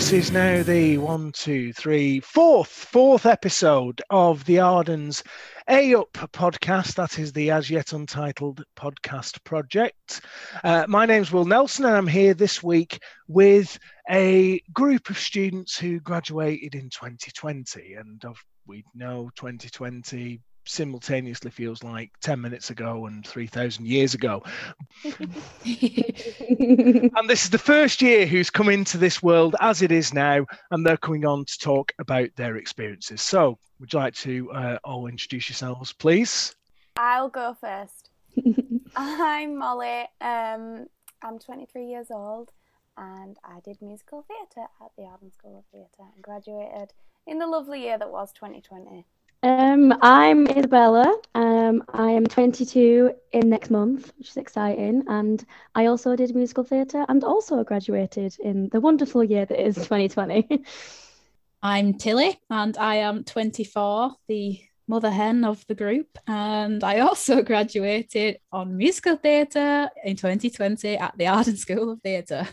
this is now the one, two, three, fourth, fourth episode of the Ardens Ayupp podcast. That is the as yet untitled podcast project. Uh, my name's Will Nelson, and I'm here this week with a group of students who graduated in 2020. And of we know 2020 simultaneously feels like 10 minutes ago and 3000 years ago. And this is the first year who's come into this world as it is now and they're coming on to talk about their experiences. So would you like to uh, all introduce yourselves please? I'll go first. I'm molly. Um, i'm 23 years old and i did musical theatre at the arden school of theatre and graduated in the lovely year that was 2020 um, I'm Isabella. Um, I am 22 in next month, which is exciting. And I also did musical theatre and also graduated in the wonderful year that is 2020. I'm Tilly and I am 24, the mother hen of the group. And I also graduated on musical theatre in 2020 at the Arden School of Theatre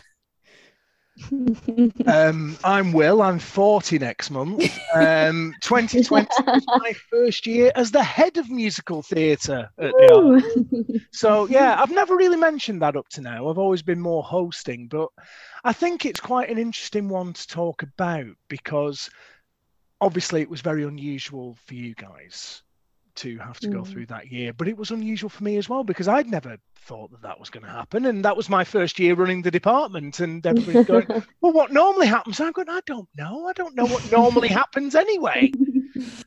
um, I'm Will. I'm 40 next month. Um, 2020 was my first year as the head of musical theatre at the So yeah, I've never really mentioned that up to now. I've always been more hosting, but I think it's quite an interesting one to talk about because obviously it was very unusual for you guys to have to go mm. through that year. But it was unusual for me as well because I'd never thought that that was going to happen. And that was my first year running the department. And everybody's going, well, what normally happens? I'm going, I don't know. I don't know what normally happens anyway.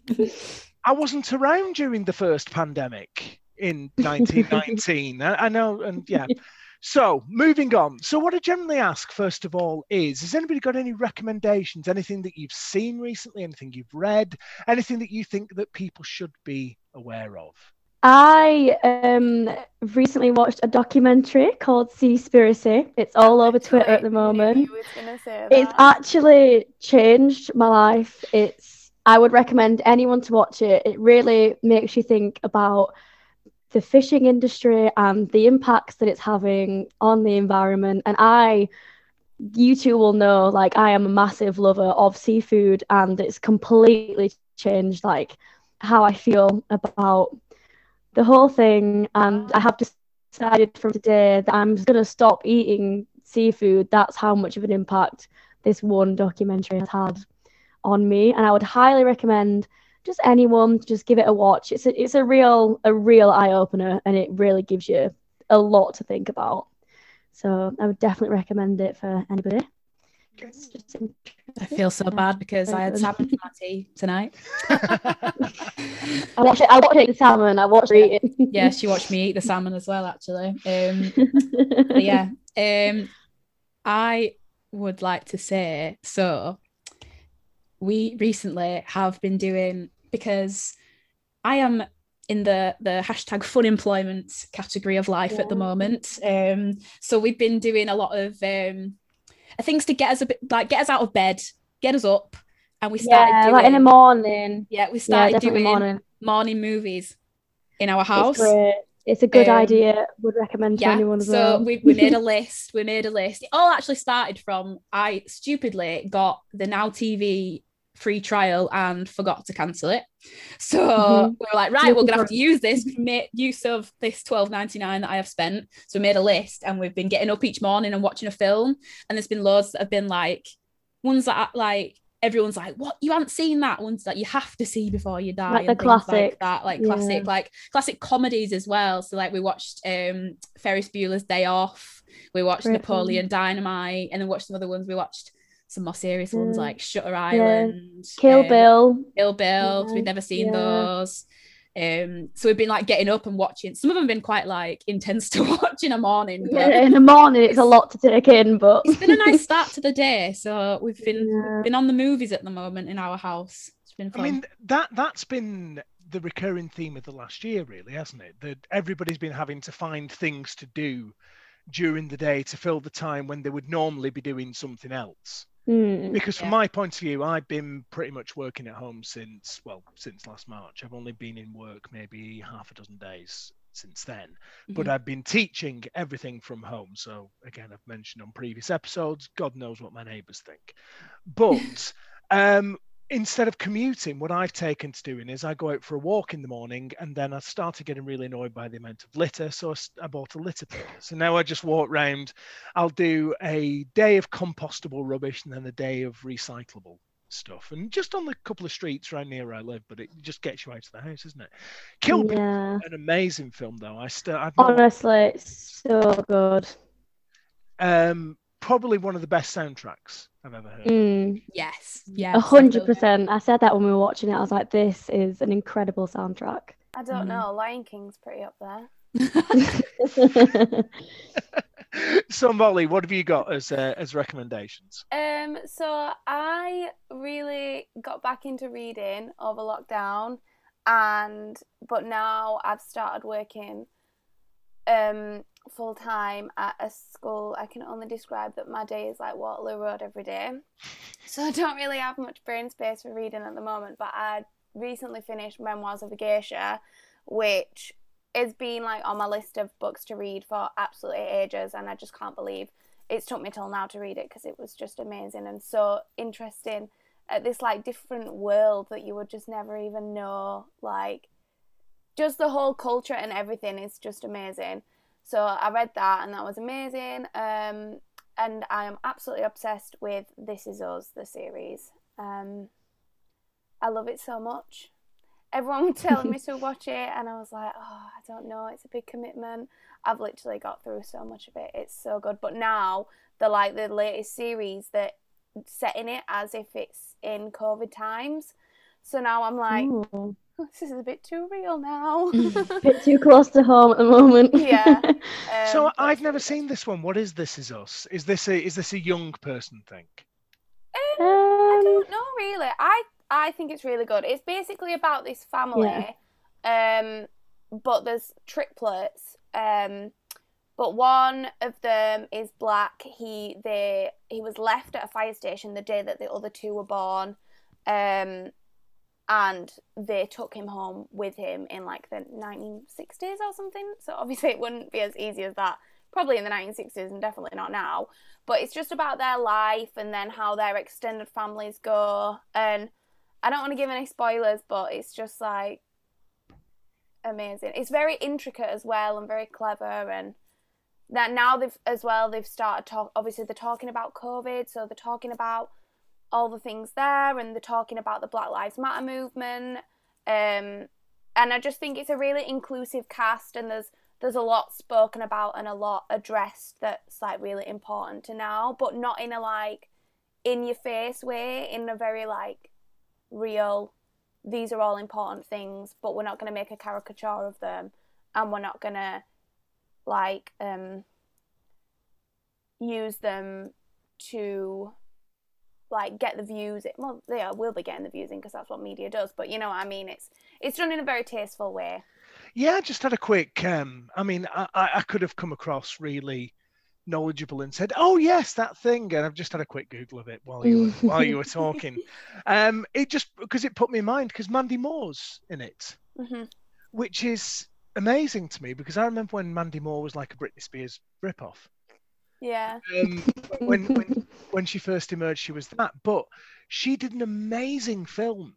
I wasn't around during the first pandemic in 1919. I, I know. And yeah. So, moving on. So, what I generally ask, first of all, is Has anybody got any recommendations? Anything that you've seen recently? Anything you've read? Anything that you think that people should be aware of? I um, recently watched a documentary called Seaspiracy. It's all over Twitter at the moment. It's actually changed my life. It's I would recommend anyone to watch it. It really makes you think about the fishing industry and the impacts that it's having on the environment. And I, you two will know, like I am a massive lover of seafood, and it's completely changed like how I feel about the whole thing. And I have decided from today that I'm going to stop eating seafood. That's how much of an impact this one documentary has had on me. And I would highly recommend just anyone just give it a watch. It's a it's a real a real eye opener, and it really gives you a lot to think about. So I would definitely recommend it for anybody. I feel so bad because I had salmon for my tea tonight. I watched it. I watched it the salmon. I watched yeah. it. yeah, she watched me eat the salmon as well. Actually, um, yeah. Um, I would like to say so we recently have been doing because I am in the the hashtag fun employment category of life yeah. at the moment. Um, so we've been doing a lot of um, things to get us a bit like get us out of bed, get us up, and we started yeah, doing, like in the morning. Yeah, we started yeah, doing morning. morning movies in our house. It's, it's a good um, idea. Would recommend to yeah, anyone as so well. We, we made a list. We made a list. It all actually started from I stupidly got the Now TV free trial and forgot to cancel it. So mm-hmm. we were like, right, we're gonna have to use this, make use of this twelve ninety nine that I have spent. So we made a list and we've been getting up each morning and watching a film. And there's been loads that have been like ones that like everyone's like, what you haven't seen that ones that you have to see before you die. Like the classic like that, like yeah. classic, like classic comedies as well. So like we watched um Ferris Bueller's Day Off, we watched Great Napoleon Dynamite, and then watched some other ones. We watched some more serious ones like Shutter Island, yeah. Kill um, Bill, Kill Bill. Yeah. We've never seen yeah. those. Um, so we've been like getting up and watching. Some of them have been quite like intense to watch in a morning. yeah, in the morning it's a lot to take in, but it's been a nice start to the day. So we've been yeah. been on the movies at the moment in our house. It's been fun. I mean that that's been the recurring theme of the last year, really, hasn't it? That everybody's been having to find things to do during the day to fill the time when they would normally be doing something else. Mm, because from yeah. my point of view, I've been pretty much working at home since well, since last March. I've only been in work maybe half a dozen days since then. Mm-hmm. But I've been teaching everything from home. So again, I've mentioned on previous episodes, God knows what my neighbours think. But um, instead of commuting, what I've taken to doing is I go out for a walk in the morning and then I started getting really annoyed by the amount of litter. So I bought a litter picker. So now I just walk round. I'll do a day of compostable rubbish and then a day of recyclable stuff. And just on the couple of streets right near where I live, but it just gets you out of the house, isn't it? Kill Bill, yeah. an amazing film though. I still honestly, it's so good. Um, probably one of the best soundtracks I've ever heard. Mm. Yes, yeah, a hundred percent. I said that when we were watching it. I was like, "This is an incredible soundtrack." I don't mm. know. Lion King's pretty up there. so Molly, what have you got as uh, as recommendations? Um, so I really got back into reading over lockdown, and but now I've started working um full time at a school, I can only describe that my day is like Waterloo Road every day. So I don't really have much brain space for reading at the moment. But I recently finished Memoirs of a Geisha, which has been like on my list of books to read for absolutely ages, and I just can't believe it's took me till now to read it because it was just amazing and so interesting at this like different world that you would just never even know like just the whole culture and everything is just amazing so I read that and that was amazing. Um, and I am absolutely obsessed with This Is Us, the series. Um, I love it so much. Everyone was telling me to watch it, and I was like, oh, I don't know, it's a big commitment. I've literally got through so much of it. It's so good. But now the like the latest series that setting it as if it's in COVID times. So now I'm like, Ooh. this is a bit too real now. a bit too close to home at the moment. yeah. Um, so I've never seen this one. What is This Is Us? Is this a is this a young person thing? Um, I don't know really. I I think it's really good. It's basically about this family, yeah. um, but there's triplets. Um, but one of them is black. He they he was left at a fire station the day that the other two were born. Um, and they took him home with him in like the 1960s or something. So obviously it wouldn't be as easy as that, probably in the 1960s and definitely not now. But it's just about their life and then how their extended families go. And I don't want to give any spoilers, but it's just like amazing. It's very intricate as well and very clever and that now they've as well they've started talk obviously they're talking about covid so they're talking about all the things there and they're talking about the Black Lives Matter movement. Um, and I just think it's a really inclusive cast and there's there's a lot spoken about and a lot addressed that's like really important to now, but not in a like in your face way, in a very like real these are all important things, but we're not gonna make a caricature of them and we're not gonna like um use them to like get the views. Well, they will be getting the views in because that's what media does. But you know what I mean? It's it's done in a very tasteful way. Yeah, I just had a quick. Um, I mean, I, I could have come across really knowledgeable and said, "Oh yes, that thing," and I've just had a quick Google of it while you were, while you were talking. Um, it just because it put me in mind because Mandy Moore's in it, mm-hmm. which is amazing to me because I remember when Mandy Moore was like a Britney Spears ripoff. Yeah. Um, when, when when she first emerged, she was that, but she did an amazing film.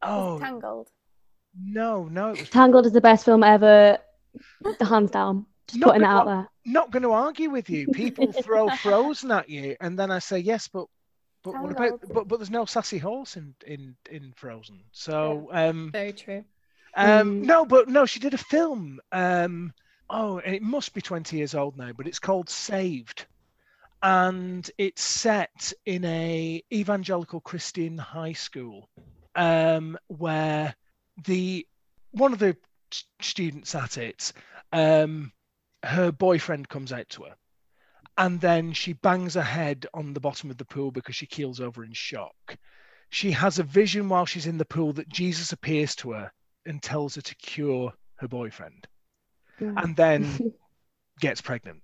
Oh, Tangled. No, no. Was... Tangled is the best film ever, hands down. Just not putting it out there. Not going to argue with you. People throw Frozen at you, and then I say yes, but but Tangled. what about? But but there's no sassy horse in in in Frozen. So yeah. um, very true. Um, mm. no, but no, she did a film. Um, oh, it must be 20 years old now, but it's called Saved. And it's set in a evangelical Christian high school um, where the one of the students at it, um, her boyfriend comes out to her, and then she bangs her head on the bottom of the pool because she keels over in shock. She has a vision while she's in the pool that Jesus appears to her and tells her to cure her boyfriend and then gets pregnant.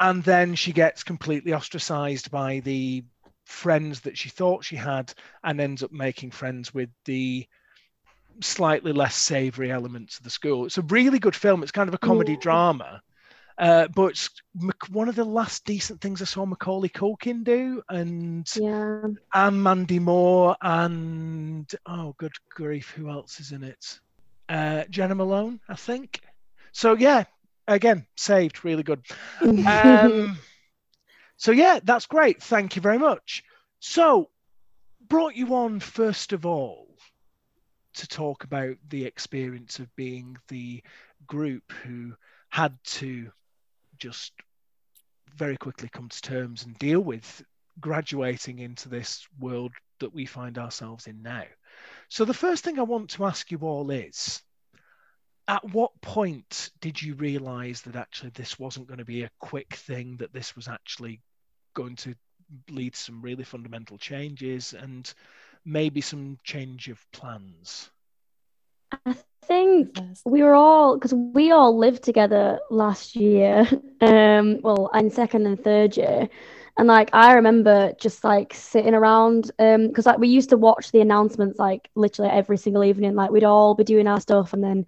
And then she gets completely ostracized by the friends that she thought she had and ends up making friends with the slightly less savoury elements of the school. It's a really good film. It's kind of a comedy yeah. drama. Uh, but it's one of the last decent things I saw Macaulay Culkin do, and yeah, and Mandy Moore, and oh, good grief, who else is in it? Uh, Jena Malone, I think. So yeah, again, saved, really good. Um, so yeah, that's great. Thank you very much. So, brought you on first of all to talk about the experience of being the group who had to just very quickly come to terms and deal with graduating into this world that we find ourselves in now. So, the first thing I want to ask you all is at what point did you realize that actually this wasn't going to be a quick thing, that this was actually going to lead to some really fundamental changes and maybe some change of plans? I think we were all because we all lived together last year. Um, well, in second and third year, and like I remember just like sitting around, um, because like we used to watch the announcements like literally every single evening. Like we'd all be doing our stuff, and then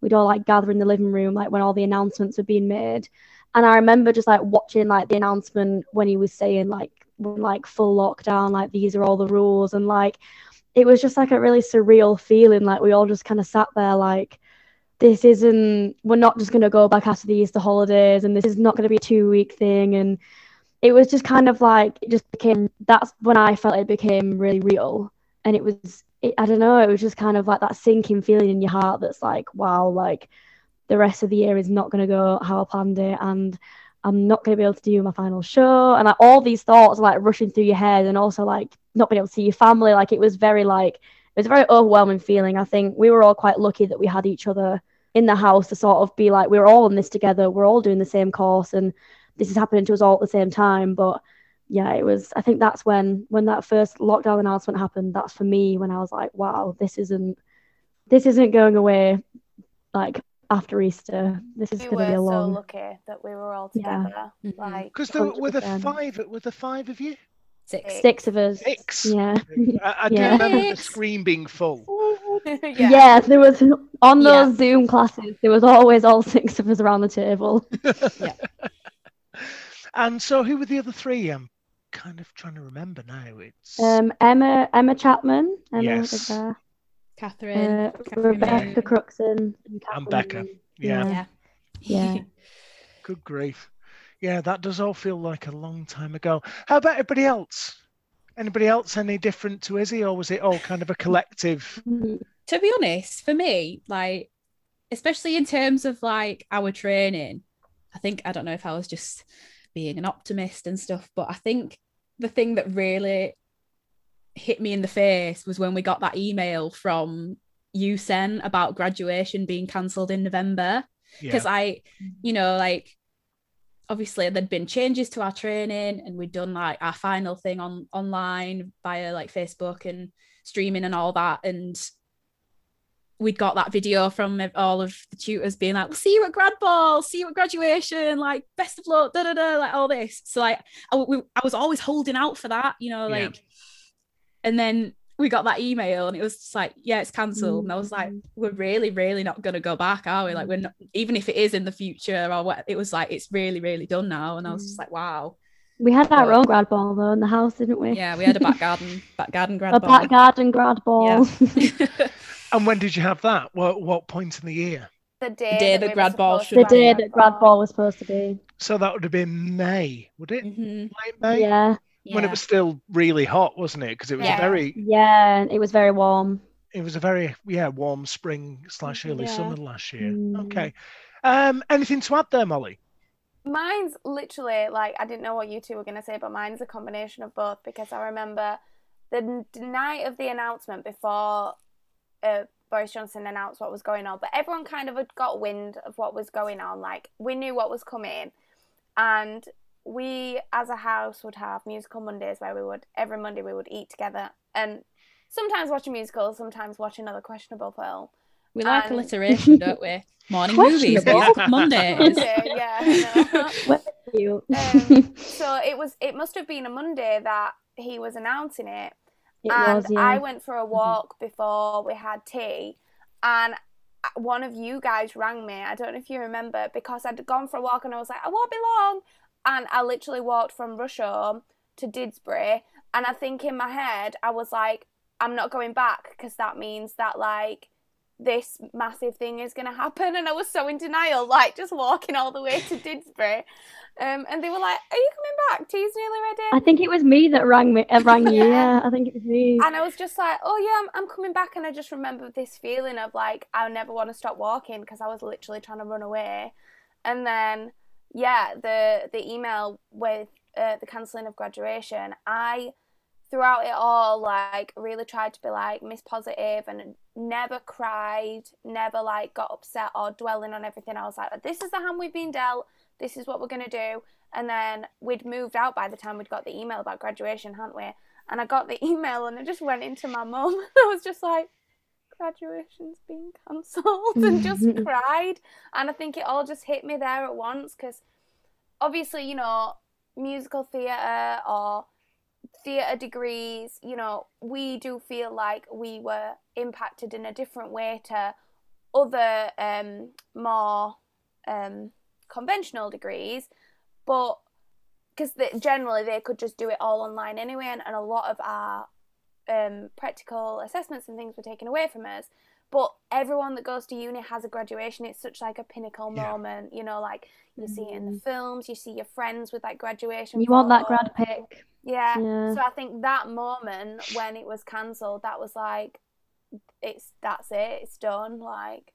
we'd all like gather in the living room, like when all the announcements were being made. And I remember just like watching like the announcement when he was saying like like full lockdown, like these are all the rules, and like it was just like a really surreal feeling. Like we all just kind of sat there like, this isn't, we're not just going to go back after the Easter holidays and this is not going to be a two week thing. And it was just kind of like, it just became, that's when I felt it became really real. And it was, it, I don't know, it was just kind of like that sinking feeling in your heart that's like, wow, like the rest of the year is not going to go how I planned it. And I'm not going to be able to do my final show. And like all these thoughts like rushing through your head and also like not being able to see your family. Like it was very like, it was a very overwhelming feeling. I think we were all quite lucky that we had each other in the house to sort of be like, we're all in this together. We're all doing the same course and this is happening to us all at the same time. But yeah, it was, I think that's when, when that first lockdown announcement happened, that's for me when I was like, wow, this isn't, this isn't going away like after Easter. This is we going to be a long. so lucky that we were all together. Yeah. Mm-hmm. Like because there were the five, were the five of you? Six. Six of us. Six. Yeah. I, I do remember the screen being full. yeah. yeah. there was on those yeah. Zoom classes. There was always all six of us around the table. yeah. And so, who were the other three? I'm kind of trying to remember now. It's um Emma Emma Chapman. Emma yes. Catherine, uh, Catherine Rebecca Cruxon, and, and Becca. Yeah. Yeah. yeah. Good grief. Yeah, that does all feel like a long time ago. How about everybody else? Anybody else any different to Izzy, or was it all kind of a collective? to be honest, for me, like, especially in terms of like our training, I think I don't know if I was just being an optimist and stuff, but I think the thing that really hit me in the face was when we got that email from UCEN about graduation being cancelled in November. Because yeah. I, mm-hmm. you know, like obviously there'd been changes to our training and we'd done like our final thing on online via like Facebook and streaming and all that. And we'd got that video from all of the tutors being like, "We'll see you at grad ball, see you at graduation, like best of luck, da da da, like all this." So like, I, we, I was always holding out for that, you know, like. Yeah and then we got that email and it was just like, yeah, it's cancelled. Mm-hmm. And I was like, mm. we're really, really not going to go back, are we? Like, we're not, even if it is in the future or what, it was like, it's really, really done now. And I was just mm. like, wow. We had our own grad ball though in the house, didn't we? Yeah, we had a back garden, back garden grad a ball. A back garden grad ball. Yeah. and when did you have that? What what point in the year? The day, the, day the grad ball should. The day that grad ball was supposed to be. So that would have been May, would it? Mm-hmm. Late May. Yeah when it was still really hot, wasn't it? Because it was yeah. very yeah, it was very warm. It was a very yeah warm spring slash early yeah. summer last year. Mm. Okay, um, anything to add there, Molly? Mine's literally like I didn't know what you two were going to say, but mine's a combination of both because I remember the night of the announcement before uh, Boris Johnson announced what was going on, but everyone kind of had got wind of what was going on. Like we knew what was coming, and we as a house would have musical Mondays where we would every Monday we would eat together and sometimes watch a musical, sometimes watch another questionable film. We like and... alliteration, don't we? Morning movies, Mondays. yeah. um, so it was. It must have been a Monday that he was announcing it, it and was, yeah. I went for a mm-hmm. walk mm-hmm. before we had tea, and one of you guys rang me. I don't know if you remember because I'd gone for a walk and I was like, I won't be long, and I literally walked from Rusholme to Didsbury, and I think in my head I was like, I'm not going back because that means that like this massive thing is going to happen. And I was so in denial, like just walking all the way to Didsbury. Um, and they were like, Are you coming back? Tea's nearly ready. I think it was me that rang me, uh, rang you. yeah. I think it was me. And I was just like, Oh, yeah, I'm, I'm coming back. And I just remember this feeling of like, I never want to stop walking because I was literally trying to run away. And then, yeah, the, the email with uh, the cancelling of graduation, I throughout it all like really tried to be like miss positive and never cried never like got upset or dwelling on everything. I was like this is the hand we've been dealt. This is what we're going to do. And then we'd moved out by the time we'd got the email about graduation hadn't we? And i got the email and i just went into my mum. I was just like graduation's been cancelled and just cried. And i think it all just hit me there at once because obviously you know musical theatre or theatre degrees, you know, we do feel like we were impacted in a different way to other um, more um, conventional degrees, but because generally they could just do it all online anyway, and, and a lot of our um, practical assessments and things were taken away from us. But everyone that goes to uni has a graduation. It's such like a pinnacle yeah. moment, you know. Like you mm. see it in the mm. films, you see your friends with like graduation. You want that grad pic. Yeah. yeah. So I think that moment when it was cancelled, that was like, it's that's it, it's done. Like,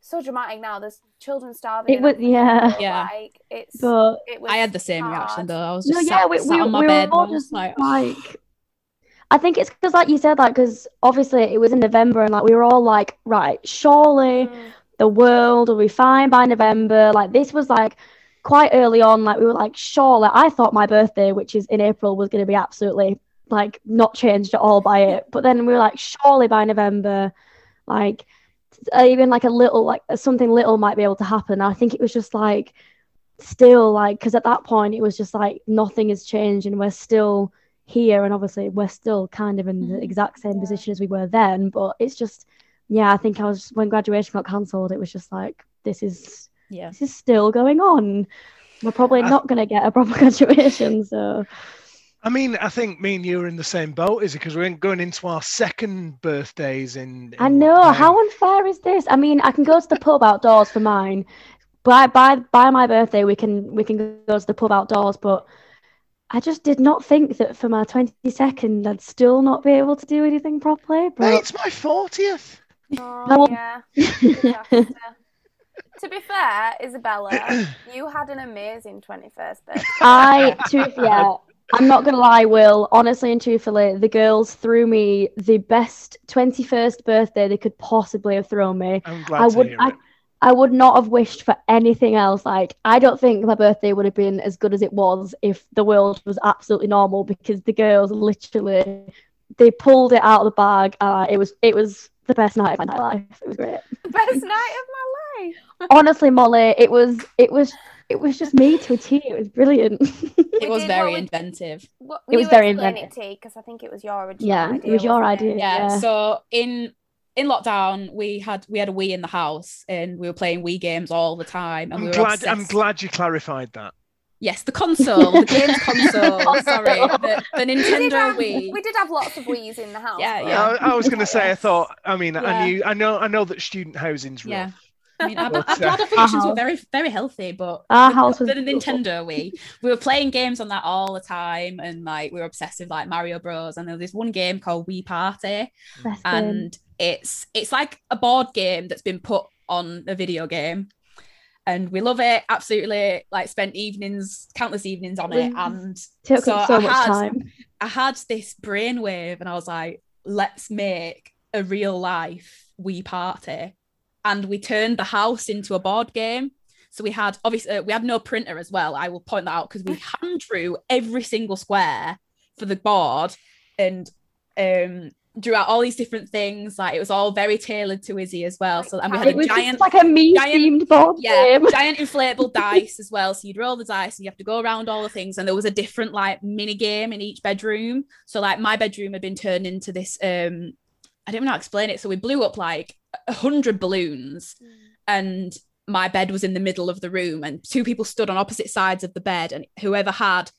so dramatic now. There's children starving. It was yeah, yeah. Like it's. But it was I had the same hard. reaction though. I was just no, sat, yeah, we, sat we, on my we bed. Were all just like, like, I think it's because, like you said, like because obviously it was in November and like we were all like, right, surely mm. the world will be fine by November. Like this was like quite early on, like we were like, sure, like I thought my birthday, which is in April, was going to be absolutely like not changed at all by it. But then we were like, surely by November, like even like a little, like something little might be able to happen. I think it was just like still like because at that point it was just like nothing has changed and we're still here and obviously we're still kind of in the mm-hmm. exact same yeah. position as we were then but it's just yeah i think i was when graduation got cancelled it was just like this is yeah this is still going on we're probably I, not going to get a proper graduation so I mean, I think me and you are in the same boat, is it? Because we're going into our second birthdays in. in I know. May. How unfair is this? I mean, I can go to the pub outdoors for mine. By by by my birthday, we can we can go to the pub outdoors. But I just did not think that for my twenty second, I'd still not be able to do anything properly. But... Hey, it's my fortieth. Oh yeah. to be fair, Isabella, you had an amazing 21st birthday. I, to, yeah, I'm not going to lie, Will. Honestly and truthfully, the girls threw me the best 21st birthday they could possibly have thrown me. I'm glad I would, I, I would not have wished for anything else. Like, I don't think my birthday would have been as good as it was if the world was absolutely normal because the girls literally they pulled it out of the bag. Uh, it was it was the best night of my life. It was great. Best night of my life. Honestly, Molly, it was it was it was just me to a T. It was brilliant. it was very inventive. What, it was very inventive because I think it was your original. Yeah, idea, it was your it? idea. Yeah. yeah. So in in lockdown, we had we had a Wii in the house, and we were playing Wii games all the time. And I'm we glad. Obsessed. I'm glad you clarified that. Yes, the console, the games console. Sorry, the, the Nintendo we have, Wii. We did have lots of Wii's in the house. Yeah, yeah. I, I was going to say. I thought. I mean, yeah. I knew. I know. I know that student housing's rough. Yeah. I mean, our, but, our uh, bladder functions were very, very healthy, but our house was the Nintendo Wii. We were playing games on that all the time, and like we were obsessed with like Mario Bros. And there was this one game called Wii Party, Best and game. it's it's like a board game that's been put on a video game, and we love it absolutely. Like spent evenings, countless evenings on it, and so, so I much had, time. I had this brainwave, and I was like, let's make a real life Wii Party and we turned the house into a board game. So we had obviously uh, we had no printer as well. I will point that out because we hand drew every single square for the board and um drew out all these different things. Like it was all very tailored to Izzy as well. So and we had it a giant like a me themed board yeah, game. giant inflatable dice as well. So you'd roll the dice and you have to go around all the things. And there was a different like mini game in each bedroom. So like my bedroom had been turned into this um I don't know how to explain it. So we blew up like a hundred balloons, mm. and my bed was in the middle of the room, and two people stood on opposite sides of the bed, and whoever had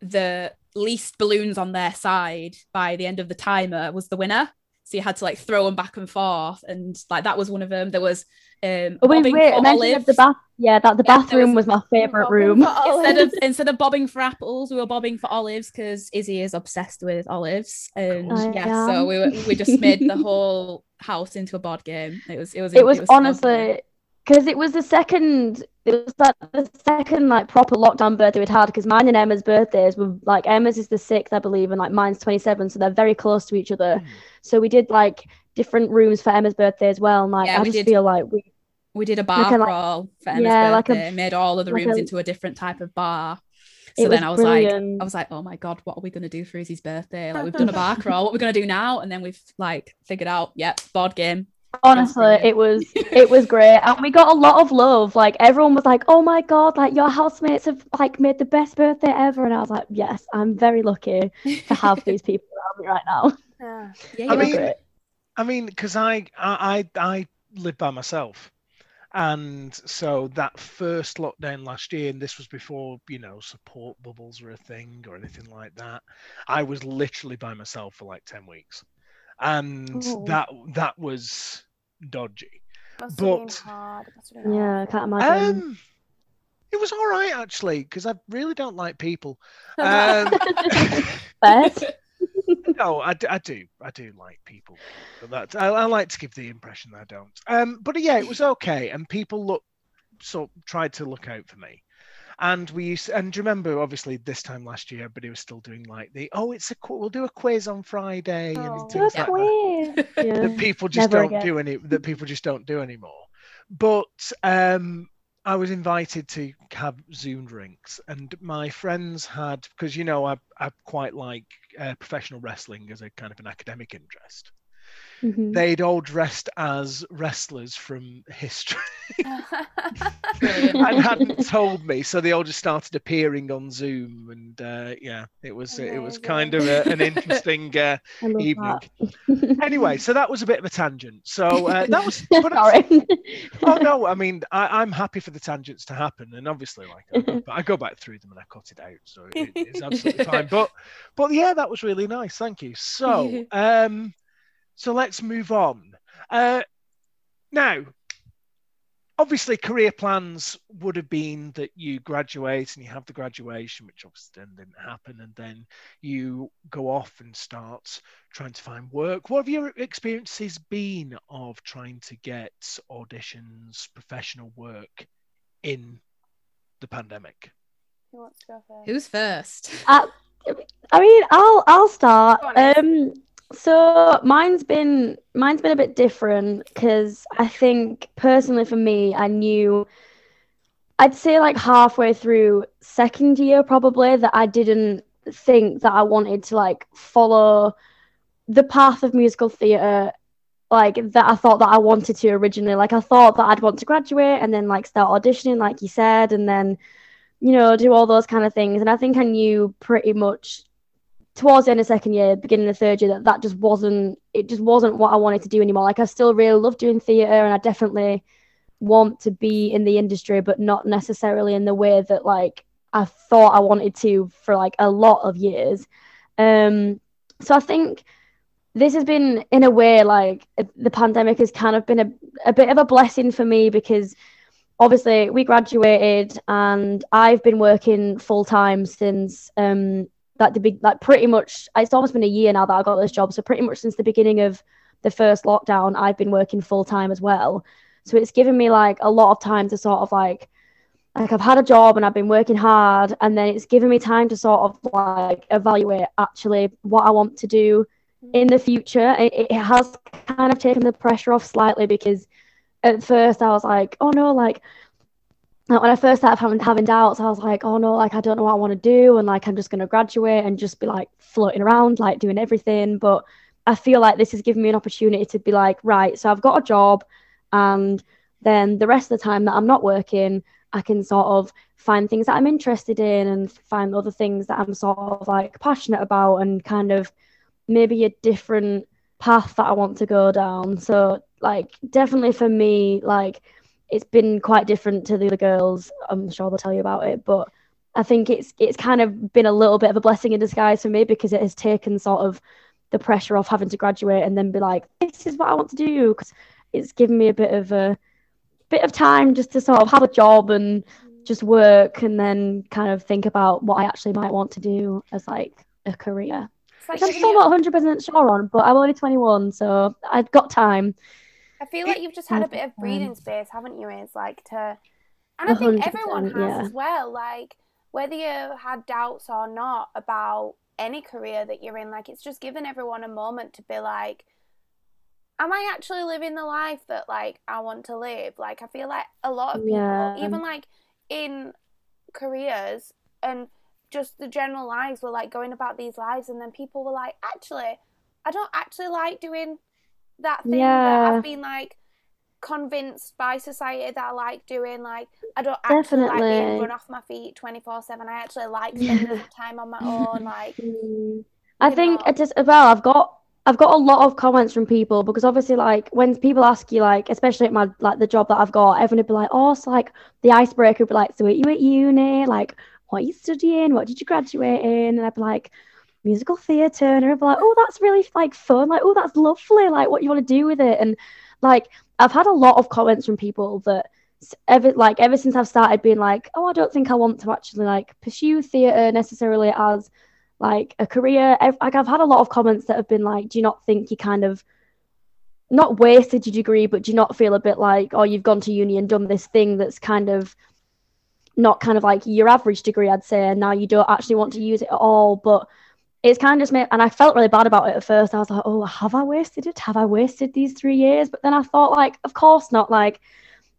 the least balloons on their side by the end of the timer was the winner. So you had to like throw them back and forth, and like that was one of them. There was um, oh, wait, wait, the bath. Yeah, that the yeah, bathroom was, was, my favorite room. instead of instead of bobbing for apples, we were bobbing for olives because Izzy is obsessed with olives, and I yeah, am. so we were, we just made the whole house into a board game. It was it was it was, it was honestly because it was the second it was like the second like proper lockdown birthday we'd had because mine and Emma's birthdays were like Emma's is the sixth I believe and like mine's 27 so they're very close to each other mm. so we did like different rooms for Emma's birthday as well and like yeah, I just did, feel like we we did a bar like crawl for Emma's yeah, birthday like a, made all of the rooms a, into a different type of bar so then I was brilliant. like, I was like, oh my god, what are we gonna do for Izzy's birthday? Like we've done a bar crawl, what we're we gonna do now? And then we've like figured out, yep, board game, honestly it was it was great. And we got a lot of love. Like everyone was like oh my god like your housemates have like made the best birthday ever. And i was like yes i'm very lucky to have these people around me right now. Yeah, yeah i mean i mean because I, I i live by myself. And so that first lockdown last year and this was before you know support bubbles were a thing or anything like that i was literally by myself for like 10 weeks and Ooh. that that was dodgy. but yeah, I can't imagine. Um, it was all right actually because I really don't like people. Um, no, I, I do, I do like people, but that I, I, like to give the impression that I don't. Um, but yeah, it was okay, and people look so tried to look out for me and we used and remember obviously this time last year but he was still doing like the oh it's a we'll do a quiz on friday oh, and things like that, yeah. that people just Never don't again. do any that people just don't do anymore but um I was invited to have Zoom drinks, and my friends had because you know I I quite like uh, professional wrestling as a kind of an academic interest. Mm-hmm. They'd all dressed as wrestlers from history and hadn't told me, so they all just started appearing on Zoom, and uh, yeah, it was Amazing. it was kind of a, an interesting uh, evening. anyway, so that was a bit of a tangent. So uh, that was. Sorry. oh no, I mean I, am happy for the tangents to happen, and obviously, like I go, I go back through them and I cut it out, so it, it's absolutely fine. But but yeah, that was really nice. Thank you. So. um so let's move on. Uh, now, obviously, career plans would have been that you graduate and you have the graduation, which obviously then didn't happen, and then you go off and start trying to find work. What have your experiences been of trying to get auditions, professional work in the pandemic? Who wants to go first? Who's first? Uh, I mean, I'll I'll start. Um, so mine's been mine's been a bit different because I think personally for me, I knew I'd say like halfway through second year probably that I didn't think that I wanted to like follow the path of musical theatre like that I thought that I wanted to originally. Like I thought that I'd want to graduate and then like start auditioning, like you said, and then you know do all those kind of things. And I think I knew pretty much towards the end of second year, beginning of third year, that that just wasn't it just wasn't what I wanted to do anymore. Like I still really love doing theatre, and I definitely want to be in the industry, but not necessarily in the way that like I thought I wanted to for like a lot of years. Um, so I think this has been in a way like the pandemic has kind of been a, a bit of a blessing for me because obviously we graduated and I've been working full time since um, like the big like pretty much it's almost been a year now that I got this job. So pretty much since the beginning of the first lockdown, I've been working full time as well. So it's given me like a lot of time to sort of like like I've had a job and I've been working hard and then it's given me time to sort of like evaluate actually what I want to do in the future. It, it has kind of taken the pressure off slightly because at first I was like, oh no, like like when I first started having having doubts, I was like, oh no, like I don't know what I want to do, and like I'm just gonna graduate and just be like floating around, like doing everything. But I feel like this has given me an opportunity to be like, right, so I've got a job, and then the rest of the time that I'm not working, I can sort of find things that I'm interested in and find other things that I'm sort of like passionate about, and kind of maybe a different path that I want to go down. So like definitely for me, like it's been quite different to the other girls. I'm sure they'll tell you about it, but I think it's it's kind of been a little bit of a blessing in disguise for me because it has taken sort of the pressure off having to graduate and then be like, this is what I want to do. Because it's given me a bit of a bit of time just to sort of have a job and just work and then kind of think about what I actually might want to do as like a career. Like I'm still not 100% sure on, but I'm only 21, so I've got time. I feel like you've just had a bit of breathing space, haven't you? It's like to, and I think everyone has yeah. as well. Like whether you had doubts or not about any career that you're in, like it's just given everyone a moment to be like, am I actually living the life that like I want to live? Like I feel like a lot of people, yeah. even like in careers and just the general lives were like going about these lives and then people were like, actually, I don't actually like doing that thing yeah. that I've been like convinced by society that I like doing. Like I don't actually Definitely. like being run off my feet twenty four seven. I actually like spending yeah. time on my own. Like mm. I think know. it just well, I've got I've got a lot of comments from people because obviously like when people ask you like especially at my like the job that I've got, everyone would be like, Oh, so like the icebreaker would be like, So are you at uni? Like what are you studying? What did you graduate in? And I'd be like, musical theatre. And be like, oh, that's really like fun. Like, oh, that's lovely. Like, what you want to do with it? And like, I've had a lot of comments from people that ever like ever since I've started being like, oh, I don't think I want to actually like pursue theatre necessarily as like a career. Like, I've had a lot of comments that have been like, do you not think you kind of not wasted your degree, but do you not feel a bit like, oh, you've gone to uni and done this thing that's kind of not kind of like your average degree, I'd say, and now you don't actually want to use it at all. But it's kind of just made, and I felt really bad about it at first. I was like, oh, have I wasted it? Have I wasted these three years? But then I thought, like, of course not. Like,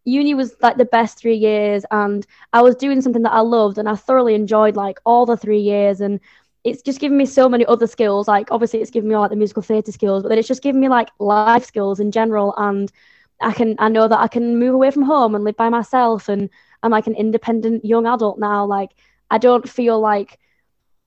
uni was like the best three years, and I was doing something that I loved, and I thoroughly enjoyed like all the three years. And it's just given me so many other skills. Like, obviously, it's given me like the musical theatre skills, but then it's just given me like life skills in general. And I can, I know that I can move away from home and live by myself and I'm like an independent young adult now. Like I don't feel like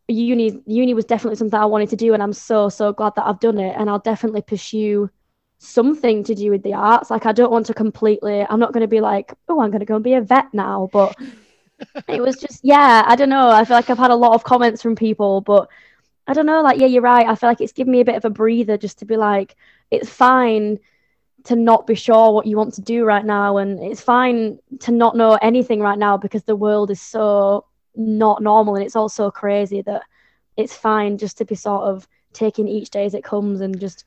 uni uni was definitely something I wanted to do, and I'm so so glad that I've done it. And I'll definitely pursue something to do with the arts. Like I don't want to completely. I'm not going to be like, oh, I'm going to go and be a vet now. But it was just, yeah, I don't know. I feel like I've had a lot of comments from people, but I don't know. Like, yeah, you're right. I feel like it's given me a bit of a breather just to be like, it's fine to not be sure what you want to do right now and it's fine to not know anything right now because the world is so not normal and it's all so crazy that it's fine just to be sort of taking each day as it comes and just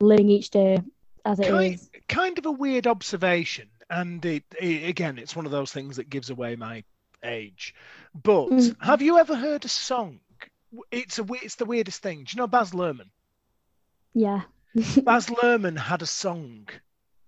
living each day as it kind, is. kind, of a weird observation and it, it, again it's one of those things that gives away my age. But mm. have you ever heard a song? It's a it's the weirdest thing. Do you know baz luhrmann? Yeah. Baz Luhrmann had a song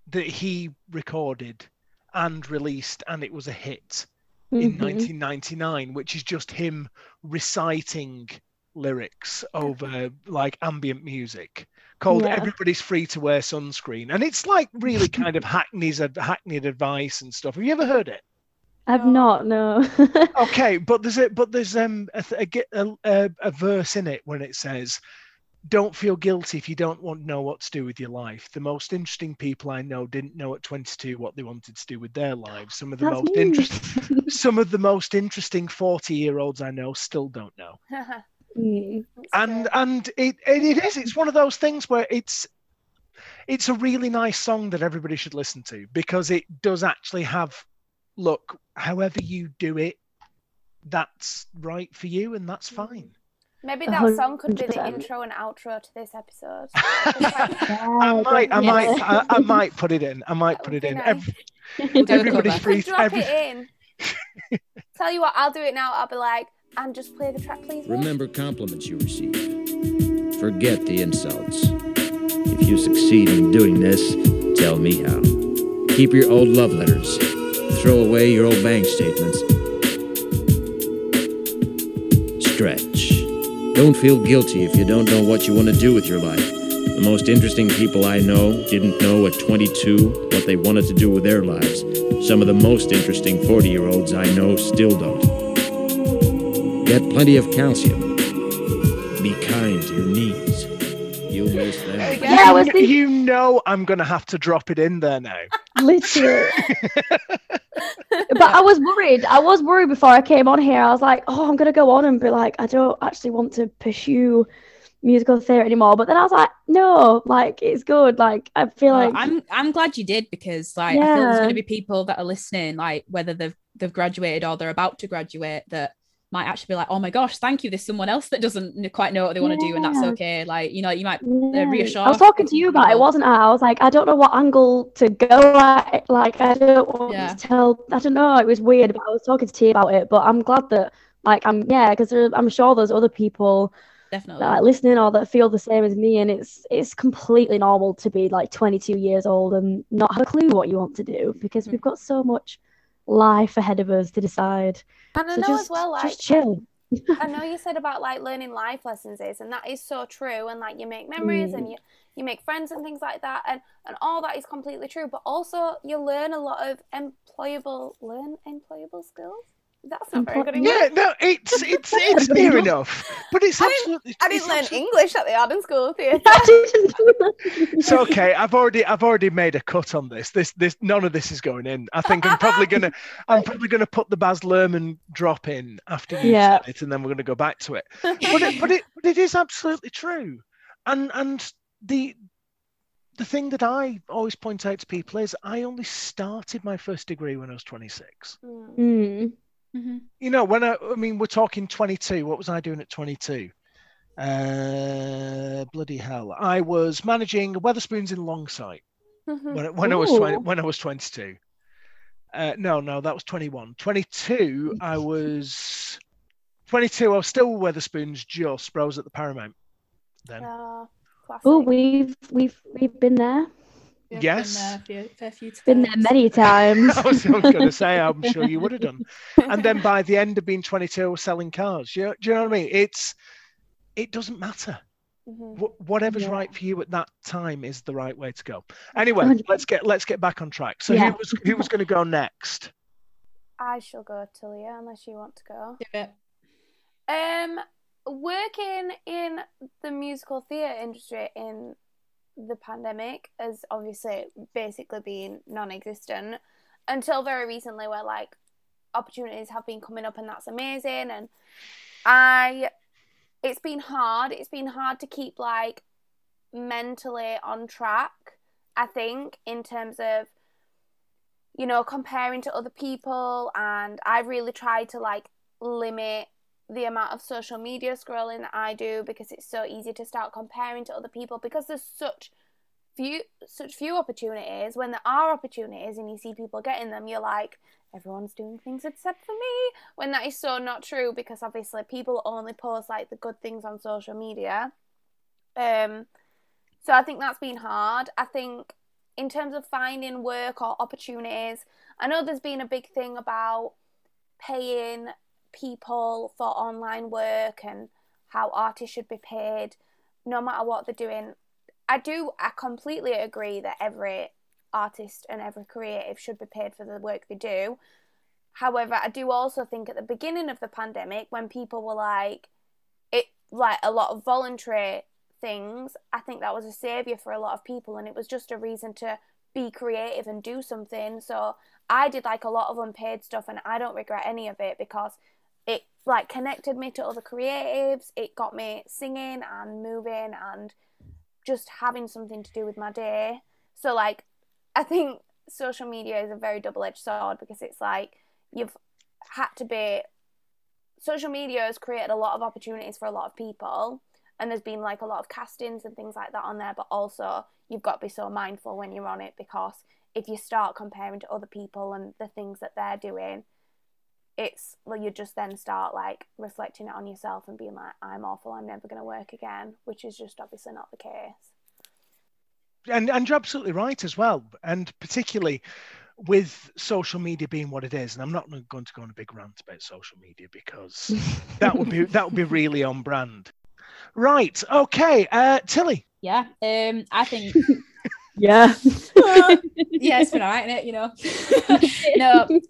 that he recorded and released, and it was a hit mm-hmm. in 1999, which is just him reciting lyrics over like ambient music called yeah. "Everybody's Free to Wear Sunscreen," and it's like really kind of hackneyed hackneyed advice and stuff. Have you ever heard it? I've not, no. okay, but there's a but there's um a, a, a, a verse in it when it says don't feel guilty if you don't want to know what to do with your life. The most interesting people I know didn't know at 22 what they wanted to do with their lives. Some of the That's most interesting, some of the most interesting 40 year olds I know still don't know. mm, and and it, it it is it's one of those things where it's it's a really nice song that everybody should listen to because it does actually have look however you do it that's right for you and that's fine Maybe that 100%. song could be the intro and outro to this episode. I might, I might, I, I, might put it in. I might put it in. Nice. Every, everybody's free. Drop every... it in. Tell you what, I'll do it now. I'll be like, and just play the track, please. Remember compliments you receive. Forget the insults. If you succeed in doing this, tell me how. Keep your old love letters. Throw away your old bank statements. Stretch. Don't feel guilty if you don't know what you want to do with your life. The most interesting people I know didn't know at 22 what they wanted to do with their lives. Some of the most interesting 40 year olds I know still don't. Get plenty of calcium. Be kind to your knees. You'll make voice then. Yeah, I was you know I'm going to have to drop it in there now. Literally. but I was worried. I was worried before I came on here. I was like, oh, I'm gonna go on and be like, I don't actually want to pursue musical theatre anymore. But then I was like, no, like it's good. Like I feel like I'm I'm glad you did because like I feel there's going to be people that are listening, like whether they've they've graduated or they're about to graduate, that might actually be like, oh my gosh, thank you. There's someone else that doesn't quite know what they want to do, and that's okay. Like you know, you might Yeah. reassure I was talking to you about it, wasn't I? I was like, I don't know what angle to go at. Like, I don't want Yeah. to tell. I don't know. It was weird, but I was talking to you about it. But I'm glad that, like, I'm yeah, because I'm sure there's other people definitely. that listening or that feel the same as me, and it's it's completely normal to be like 22 years old and not have a clue what you want to do because Mm. we've got so much life ahead of us to decide. And I So know just, as well, like just chill. I know you said about like learning life lessons is, and that is so true. And like you make memories Mm. and you you make friends and things like that, and and all that is completely true. But also you learn a lot of employable learn employable skills. That's not very Employ- good English. Yeah, no, it's it's it's near enough, but it's I didn't- absolutely. I didn't learn absolutely- English at the Arden School of Theatre. It's okay. I've already I've already made a cut on this. This this none of this is going in. I think I'm probably gonna I'm probably gonna put the Baz Luhrmann drop in after you Yeah. said it, and then we're gonna go back to it. But it but it but it is absolutely true. And and the the thing that I always point out to people is I only started my first degree when I was 26. Mm. Mm. Mhm. You know, when I I mean we're talking 22. What was I doing at 22? Uh, bloody hell! I was managing Wetherspoons in Longsight when, I- when I was 20, when I was 22. Uh, no, no, that was 21. 22, I was 22. I was still with Wetherspoons just, but I was at the Paramount then. Classic. Oh, we've we've we've been there. Yeah, I've Yes. Been there a few, fair few Been there many times. I was, going to say, I'm sure you would have done. And then by the end of being 22, I was selling cars. You know, do you know what I mean? It's it doesn't matter. Mhm. Wh- whatever's Yeah. right for you at that time is the right way to go. Anyway, 100. let's get let's get back on track. So Yeah. who was who was going to go next? I shall go, Talia, unless you want to go. Do it. Um, working in the musical theatre industry in the pandemic has obviously basically been non-existent until very recently, where like opportunities have been coming up, and that's amazing. And I, it's been hard. It's been hard to keep like mentally on track. I think in terms of you know comparing to other people, and I really tried to like limit the amount of social media scrolling that I do because it's so easy to start comparing to other people because there's such few such few opportunities. When there are opportunities and you see people getting them you're like everyone's doing things except for me when that is so not true because obviously people only post like the good things on social media. Um so I think that's been hard. I think in terms of finding work or opportunities I know there's been a big thing about paying people for online work and how artists should be paid no matter what they're doing. I do, I completely agree that every artist and every creative should be paid for the work they do. However, I do also think at the beginning of the pandemic, when people were like, it like a lot of voluntary things, I think that was a savior for a lot of people, and it was just a reason to be creative and do something. So I did like a lot of unpaid stuff, and I don't regret any of it because like connected me to other creatives. It got me singing and moving and just having something to do with my day. So like, I think social media is a very double-edged sword because it's like you've had to be. Social media has created a lot of opportunities for a lot of people, and there's been like a lot of castings and things like that on there. But also, you've got to be so mindful when you're on it because if you start comparing to other people and the things that they're doing, it's well, you just then start like reflecting it on yourself and being like, I'm awful, I'm never going to work again, which is just obviously not the case. and and you're absolutely right as well and particularly with social media being what it is and i'm not going to go on a big rant about social media because that would be that would be really on brand right okay uh tilly Yeah. Um, I think yeah. yeah, it's been alright, innit, you know. no,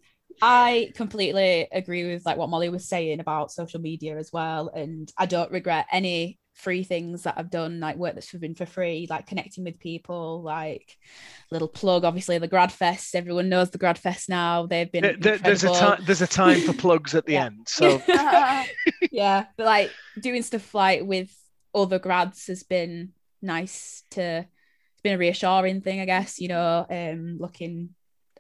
I completely agree with like what Molly was saying about social media as well. And I don't regret any free things that I've done, like work that's been for free, like connecting with people, like little plug, obviously the grad fest. Everyone knows the grad fest now. They've been there, there's a time there's a time for plugs at the yeah. end. So yeah, but like doing stuff like with other grads has been nice to it's been a reassuring thing, I guess, you know, um looking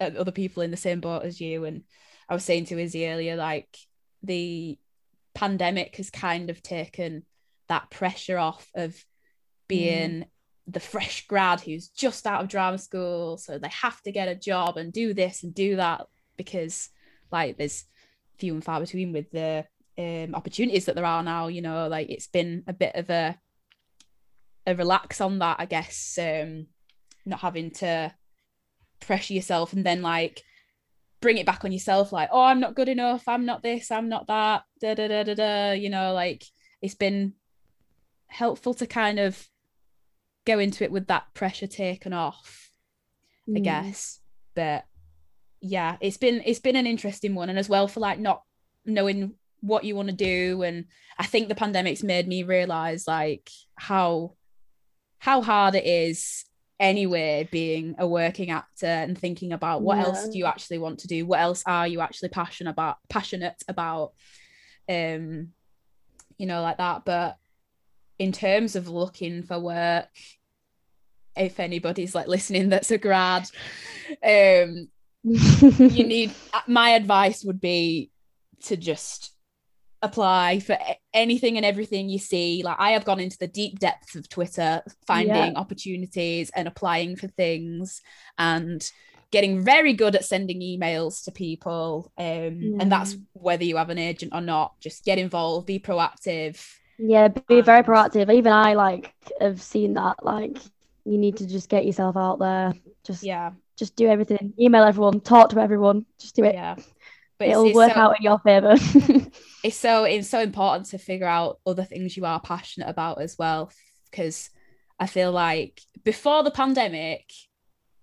at other people in the same boat as you. And I was saying to Izzy earlier, like the pandemic has kind of taken that pressure off of being mm. the fresh grad who's just out of drama school so they have to get a job and do this and do that because like there's few and far between with the um, opportunities that there are now you know like it's been a bit of a a relax on that i guess um not having to pressure yourself and then like bring it back on yourself like oh i'm not good enough i'm not this i'm not that da da da da da you know like it's been helpful to kind of go into it with that pressure taken off mm. i guess. But yeah it's been it's been an interesting one. And as well for like not knowing what you want to do. And i think the pandemic's made me realize like how how hard it is anyway being a working actor and thinking about what yeah. else do you actually want to do? What else are you actually passionate about passionate about? Um you know like that. But in terms of looking for work if anybody's like listening that's a grad um you need my advice would be to just apply for anything and everything you see like i have gone into the deep depths of twitter finding yeah. opportunities and applying for things and getting very good at sending emails to people um, yeah. and that's whether you have an agent or not just get involved be proactive yeah, be very proactive. Even I like have seen that. Like you need to just get yourself out there. Just yeah, just do everything. Email everyone, talk to everyone. Just do it. Yeah, but it'll work so, out in your favor. it's so it's so important to figure out other things you are passionate about as well, because I feel like before the pandemic,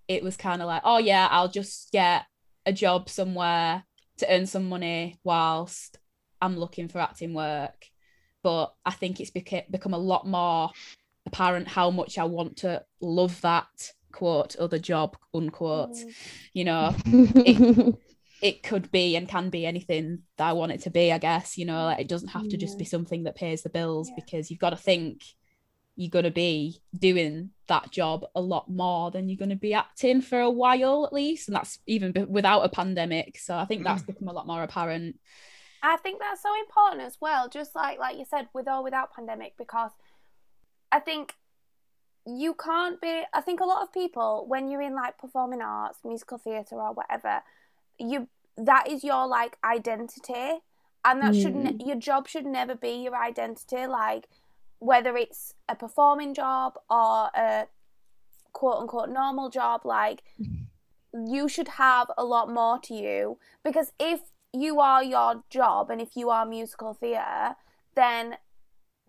it was kind of like, oh yeah, I'll just get a job somewhere to earn some money whilst I'm looking for acting work but I think it's beca- become a lot more apparent how much I want to love that quote other job unquote. Mm. You know, it, it could be and can be anything that I want it to be. I guess you know, like it doesn't have to just be something that pays the bills yeah. because you've got to think you're going to be doing that job a lot more than you're going to be acting for a while at least and that's even without a pandemic so i think that's mm. become a lot more apparent I think that's so important as well, just like like you said, with or without pandemic, because I think you can't be I think a lot of people when you're in like performing arts, musical theatre or whatever, you that is your like identity. And that mm. shouldn't your job should never be your identity. Like whether it's a performing job or a quote unquote normal job, like you should have a lot more to you because if you are your job and if you are musical theatre, then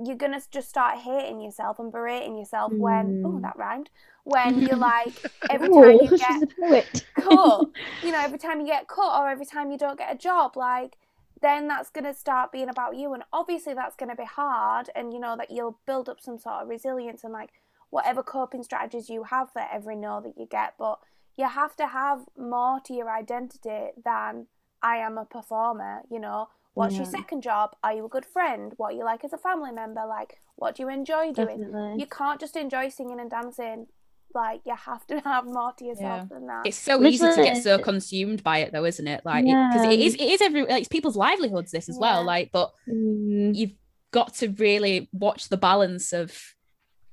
you're gonna just start hating yourself and berating yourself mm. when oh that rhymed when you're like every time you get cut you know every time you get cut or every time you don't get a job like then that's going to start being about you and obviously that's going to be hard and you know that you'll build up some sort of resilience and like whatever coping strategies you have for every no that you get but you have to have more to your identity than I am a performer, you know. What's yeah. your second job? Are you a good friend? What you like as a family member? Like, what do you enjoy doing? Definitely. You can't just enjoy singing and dancing. Like, you have to have more to yourself yeah. than that. It's so easy to get so consumed by it, though, isn't it? Like, because yeah. it, it is, it is every like it's people's livelihoods. This as well. Like, but mm. you've got to really watch the balance of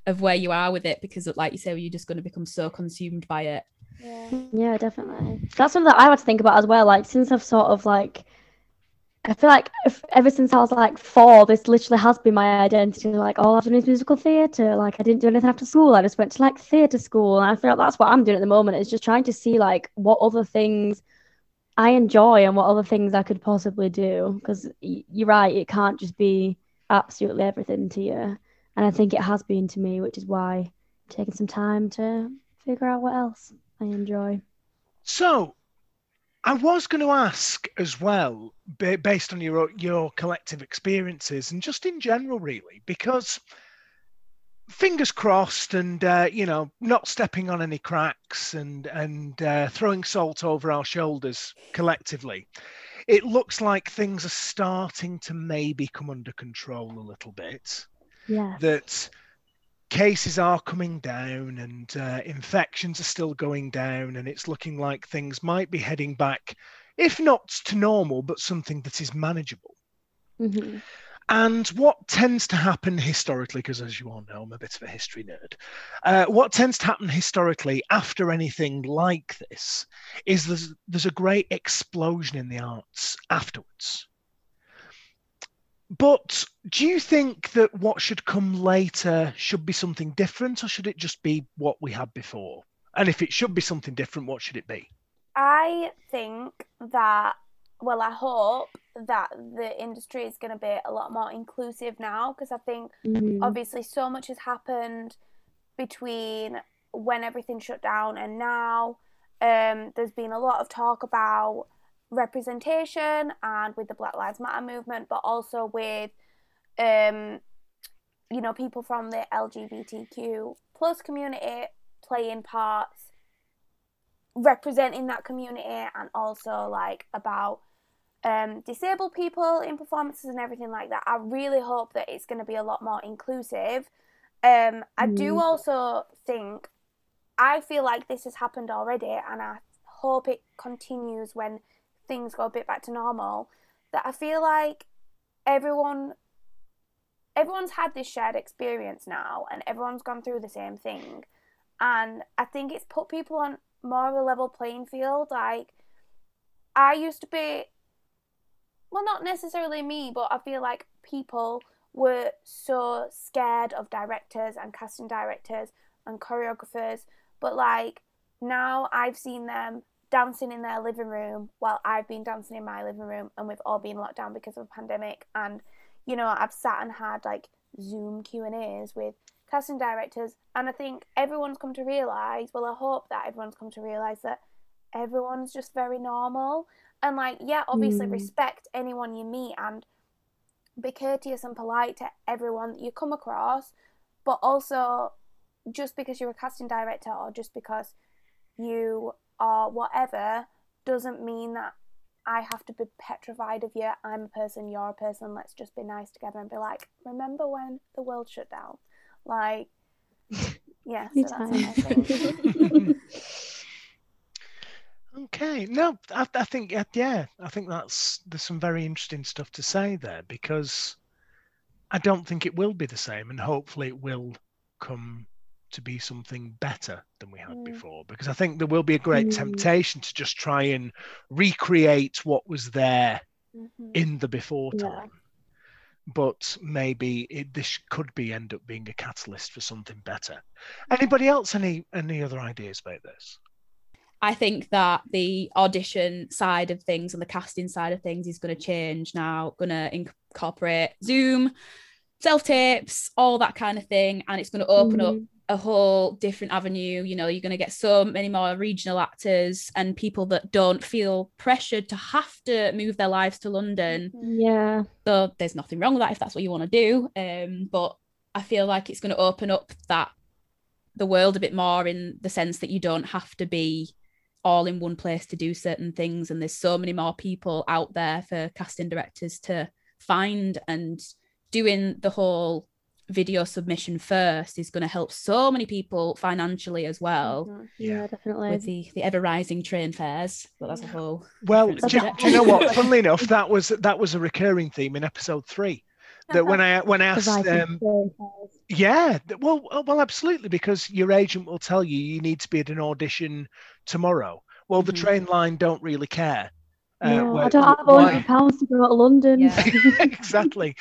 of where you are with it because, like you say, you're just going to become so consumed by it yeah. yeah, definitely. That's something that I had to think about as well. Like since I've sort of like, I feel like if, ever since I was like four, this literally has been my identity. Like all I've done is musical theatre. Like I didn't do anything after school. I just went to like theatre school, and I feel like that's what I'm doing at the moment. Is just trying to see like what other things I enjoy and what other things I could possibly do. Because you're right, it can't just be absolutely everything to you. And I think it has been to me, which is why I'm taking some time to figure out what else. I enjoy. So, I was going to ask as well, based on your your collective experiences and just in general, really, because fingers crossed and uh, you know not stepping on any cracks and and uh, throwing salt over our shoulders collectively it looks like things are starting to maybe come under control a little bit. Yeah that cases are coming down and uh, infections are still going down and it's looking like things might be heading back if not to normal but something that is manageable mm-hmm. And what tends to happen historically, because as you all know, I'm a bit of a history nerd, uh, what tends to happen historically after anything like this is there's, there's a great explosion in the arts afterwards. But do you think that what should come later should be something different, or should it just be what we had before? And if it should be something different, what should it be? I think that, well, I hope that the industry is going to be a lot more inclusive now because I think mm-hmm. obviously so much has happened between when everything shut down and now. Um, there's been a lot of talk about representation and with the Black Lives Matter movement, but also with, um, you know, people from the LGBTQ plus community playing parts, representing that community, and also like about um, disabled people in performances and everything like that. I really hope that it's going to be a lot more inclusive. Um, I mm. do also think, I feel like this has happened already, and I hope it continues when things go a bit back to normal. That I feel like everyone, everyone's had this shared experience now, and everyone's gone through the same thing, and I think it's put people on more of a level playing field. Like, I used to be well, not necessarily me, but I feel like people were so scared of directors and casting directors and choreographers. But like now I've seen them dancing in their living room while I've been dancing in my living room and we've all been locked down because of a pandemic. And you know I've sat and had like Zoom Q and A's with casting directors. And I think everyone's come to realise well I hope that everyone's come to realise that everyone's just very normal. And like, yeah, obviously mm. respect anyone you meet and be courteous and polite to everyone that you come across, but also just because you're a casting director or just because you are whatever doesn't mean that I have to be petrified of you. I'm a person, you're a person. Let's just be nice together and be like, remember when the world shut down? Like, yeah, so that's what I. Okay, no, I, I think uh, yeah, I think that's there's some very interesting stuff to say there because I don't think it will be the same, and hopefully it will come to be something better than we had mm. before because I think there will be a great mm. temptation to just try and recreate what was there mm-hmm. in the before time. Yeah. But maybe it, this could be end up being a catalyst for something better. Anybody else any any other ideas about this? I think that the audition side of things and the casting side of things is going to change now, going to incorporate Zoom, self tapes, all that kind of thing. And it's going to open mm-hmm. up a whole different avenue. You know, you're going to get so many more regional actors and people that don't feel pressured to have to move their lives to London. Yeah. So there's nothing wrong with that if that's what you want to do. Um, but I feel like it's going to open up that the world a bit more in the sense that you don't have to be all in one place to do certain things and there's so many more people out there for casting directors to find and doing the whole video submission first is going to help so many people financially as well. Mm-hmm. Yeah, definitely. With the, the ever rising train fares, but that's a whole. Well, do, do, you know what? Funnily enough, that was that was a recurring theme in episode three. That when I when I asked, um, yeah, well, well, absolutely, because your agent will tell you you need to be at an audition tomorrow. Well, the mm-hmm. train line don't really care. Uh, where, I don't have hundred pounds to go to London. Yeah. exactly.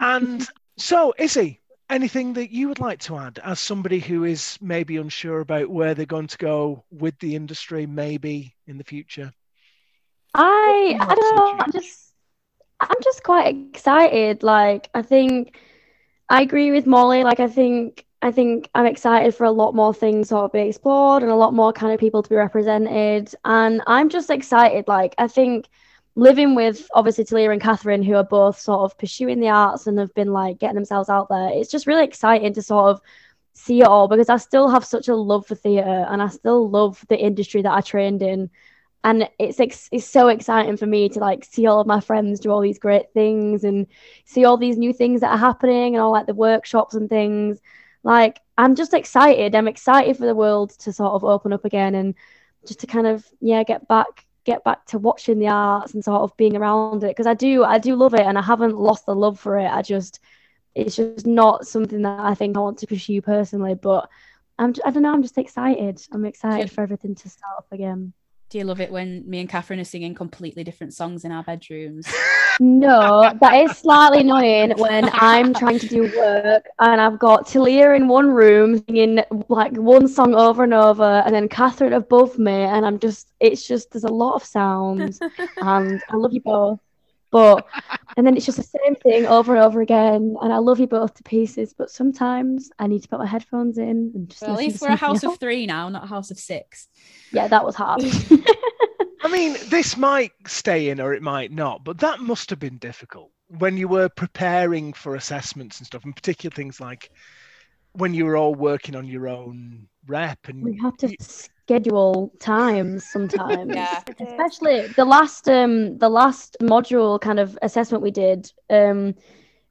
And so, Izzy, anything that you would like to add as somebody who is maybe unsure about where they're going to go with the industry, maybe in the future? I I don't know. I'm just I'm just quite excited. Like I think I agree with Molly. Like I think I think I'm excited for a lot more things sort of be explored and a lot more kind of people to be represented. And I'm just excited. Like, I think living with obviously Talia and Catherine, who are both sort of pursuing the arts and have been like getting themselves out there, it's just really exciting to sort of see it all because I still have such a love for theatre and I still love the industry that I trained in. And it's ex- it's so exciting for me to like see all of my friends do all these great things and see all these new things that are happening and all like the workshops and things. Like I'm just excited. I'm excited for the world to sort of open up again and just to kind of yeah get back get back to watching the arts and sort of being around it because I do I do love it and I haven't lost the love for it. I just it's just not something that I think I want to pursue personally. But I'm I don't know. I'm just excited. I'm excited for everything to start up again. Do you love it when me and Catherine are singing completely different songs in our bedrooms? No, that is slightly annoying when I'm trying to do work and I've got Talia in one room singing like one song over and over, and then Catherine above me, and I'm just, it's just, there's a lot of sounds, and I love you both. But and then it's just the same thing over and over again. And I love you both to pieces, but sometimes I need to put my headphones in and just. Well, at least we're a house else. of three now, not a house of six. Yeah, that was hard. I mean, this might stay in or it might not, but that must have been difficult when you were preparing for assessments and stuff, and particular things like when you were all working on your own rep and we have to schedule times sometimes. yeah. Especially the last um the last module kind of assessment we did, um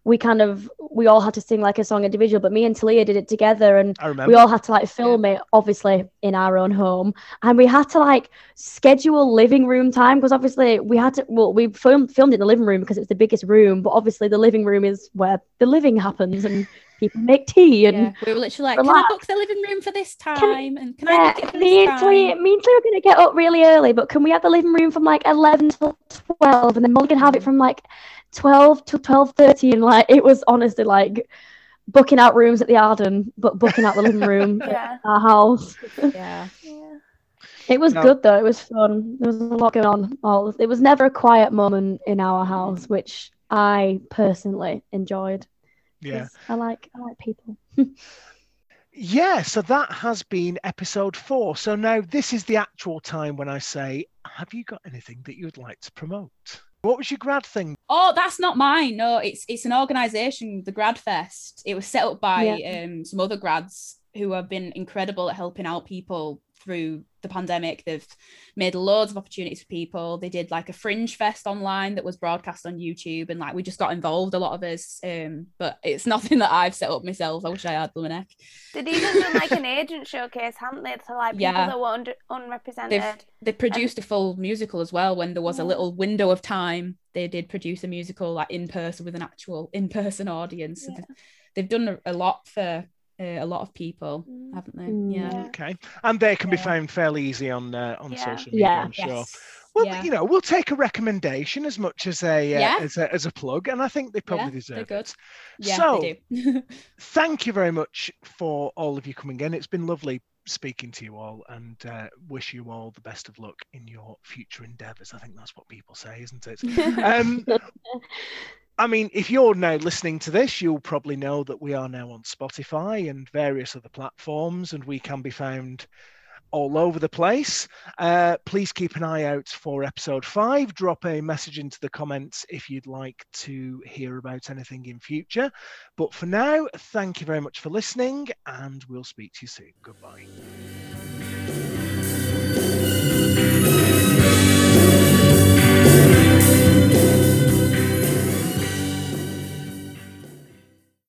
we kind of we all had to sing like a song individual, but me and Talia did it together and we all had to like film yeah. it obviously in our own home. And we had to like schedule living room time because obviously we had to well we filmed filmed in the living room because it's the biggest room, but obviously the living room is where the living happens and people make tea and yeah. we were literally like, relax. can I book the living room for this time? Can, and can yeah, I make it for me this time? Me and we are going to get up really early, but can we have the living room from like 11 till 12 and then Molly can have it mm. from like 12 to 12.30 and like it was honestly like booking out rooms at the Arden, but booking out the living room yeah. at our house. yeah. yeah. It was no. good though. It was fun. There was a lot going on. All it was never a quiet moment in our mm. house, which I personally enjoyed. Yeah. I like I like people. yeah, so that has been episode four. So now this is the actual time when I say, have you got anything that you would like to promote? What was your grad thing? Oh, that's not mine. No, it's it's an organisation, the Grad Fest. It was set up by yeah. um, some other grads who have been incredible at helping out people through the pandemic. They've made loads of opportunities for people. They did like a fringe fest online that was broadcast on YouTube, and like we just got involved, a lot of us. Um, but it's nothing that I've set up myself. I wish I had Luminek. They'd even done like an agent showcase, haven't they? To like people yeah. that were un- unrepresented. They've, they produced a full musical as well when there was a little window of time. They did produce a musical like in person with an actual in person audience. Yeah. They've, they've done a, a lot for uh, a lot of people, mm. haven't they? Mm. Yeah. Okay, and they can yeah. be found fairly easy on uh, on yeah. social media. Yeah. I'm sure. Yes. Well, yeah. you know, we'll take a recommendation as much as a, uh, yeah. as a as a plug, and I think they probably yeah, deserve it. Yeah, so, thank you very much for all of you coming in. It's been lovely speaking to you all, and uh, wish you all the best of luck in your future endeavours. I think that's what people say, isn't it? um, I mean, if you're now listening to this, you'll probably know that we are now on Spotify and various other platforms, and we can be found all over the place. Uh, please keep an eye out for episode five. Drop a message into the comments if you'd like to hear about anything in future. But for now, thank you very much for listening, and we'll speak to you soon. Goodbye.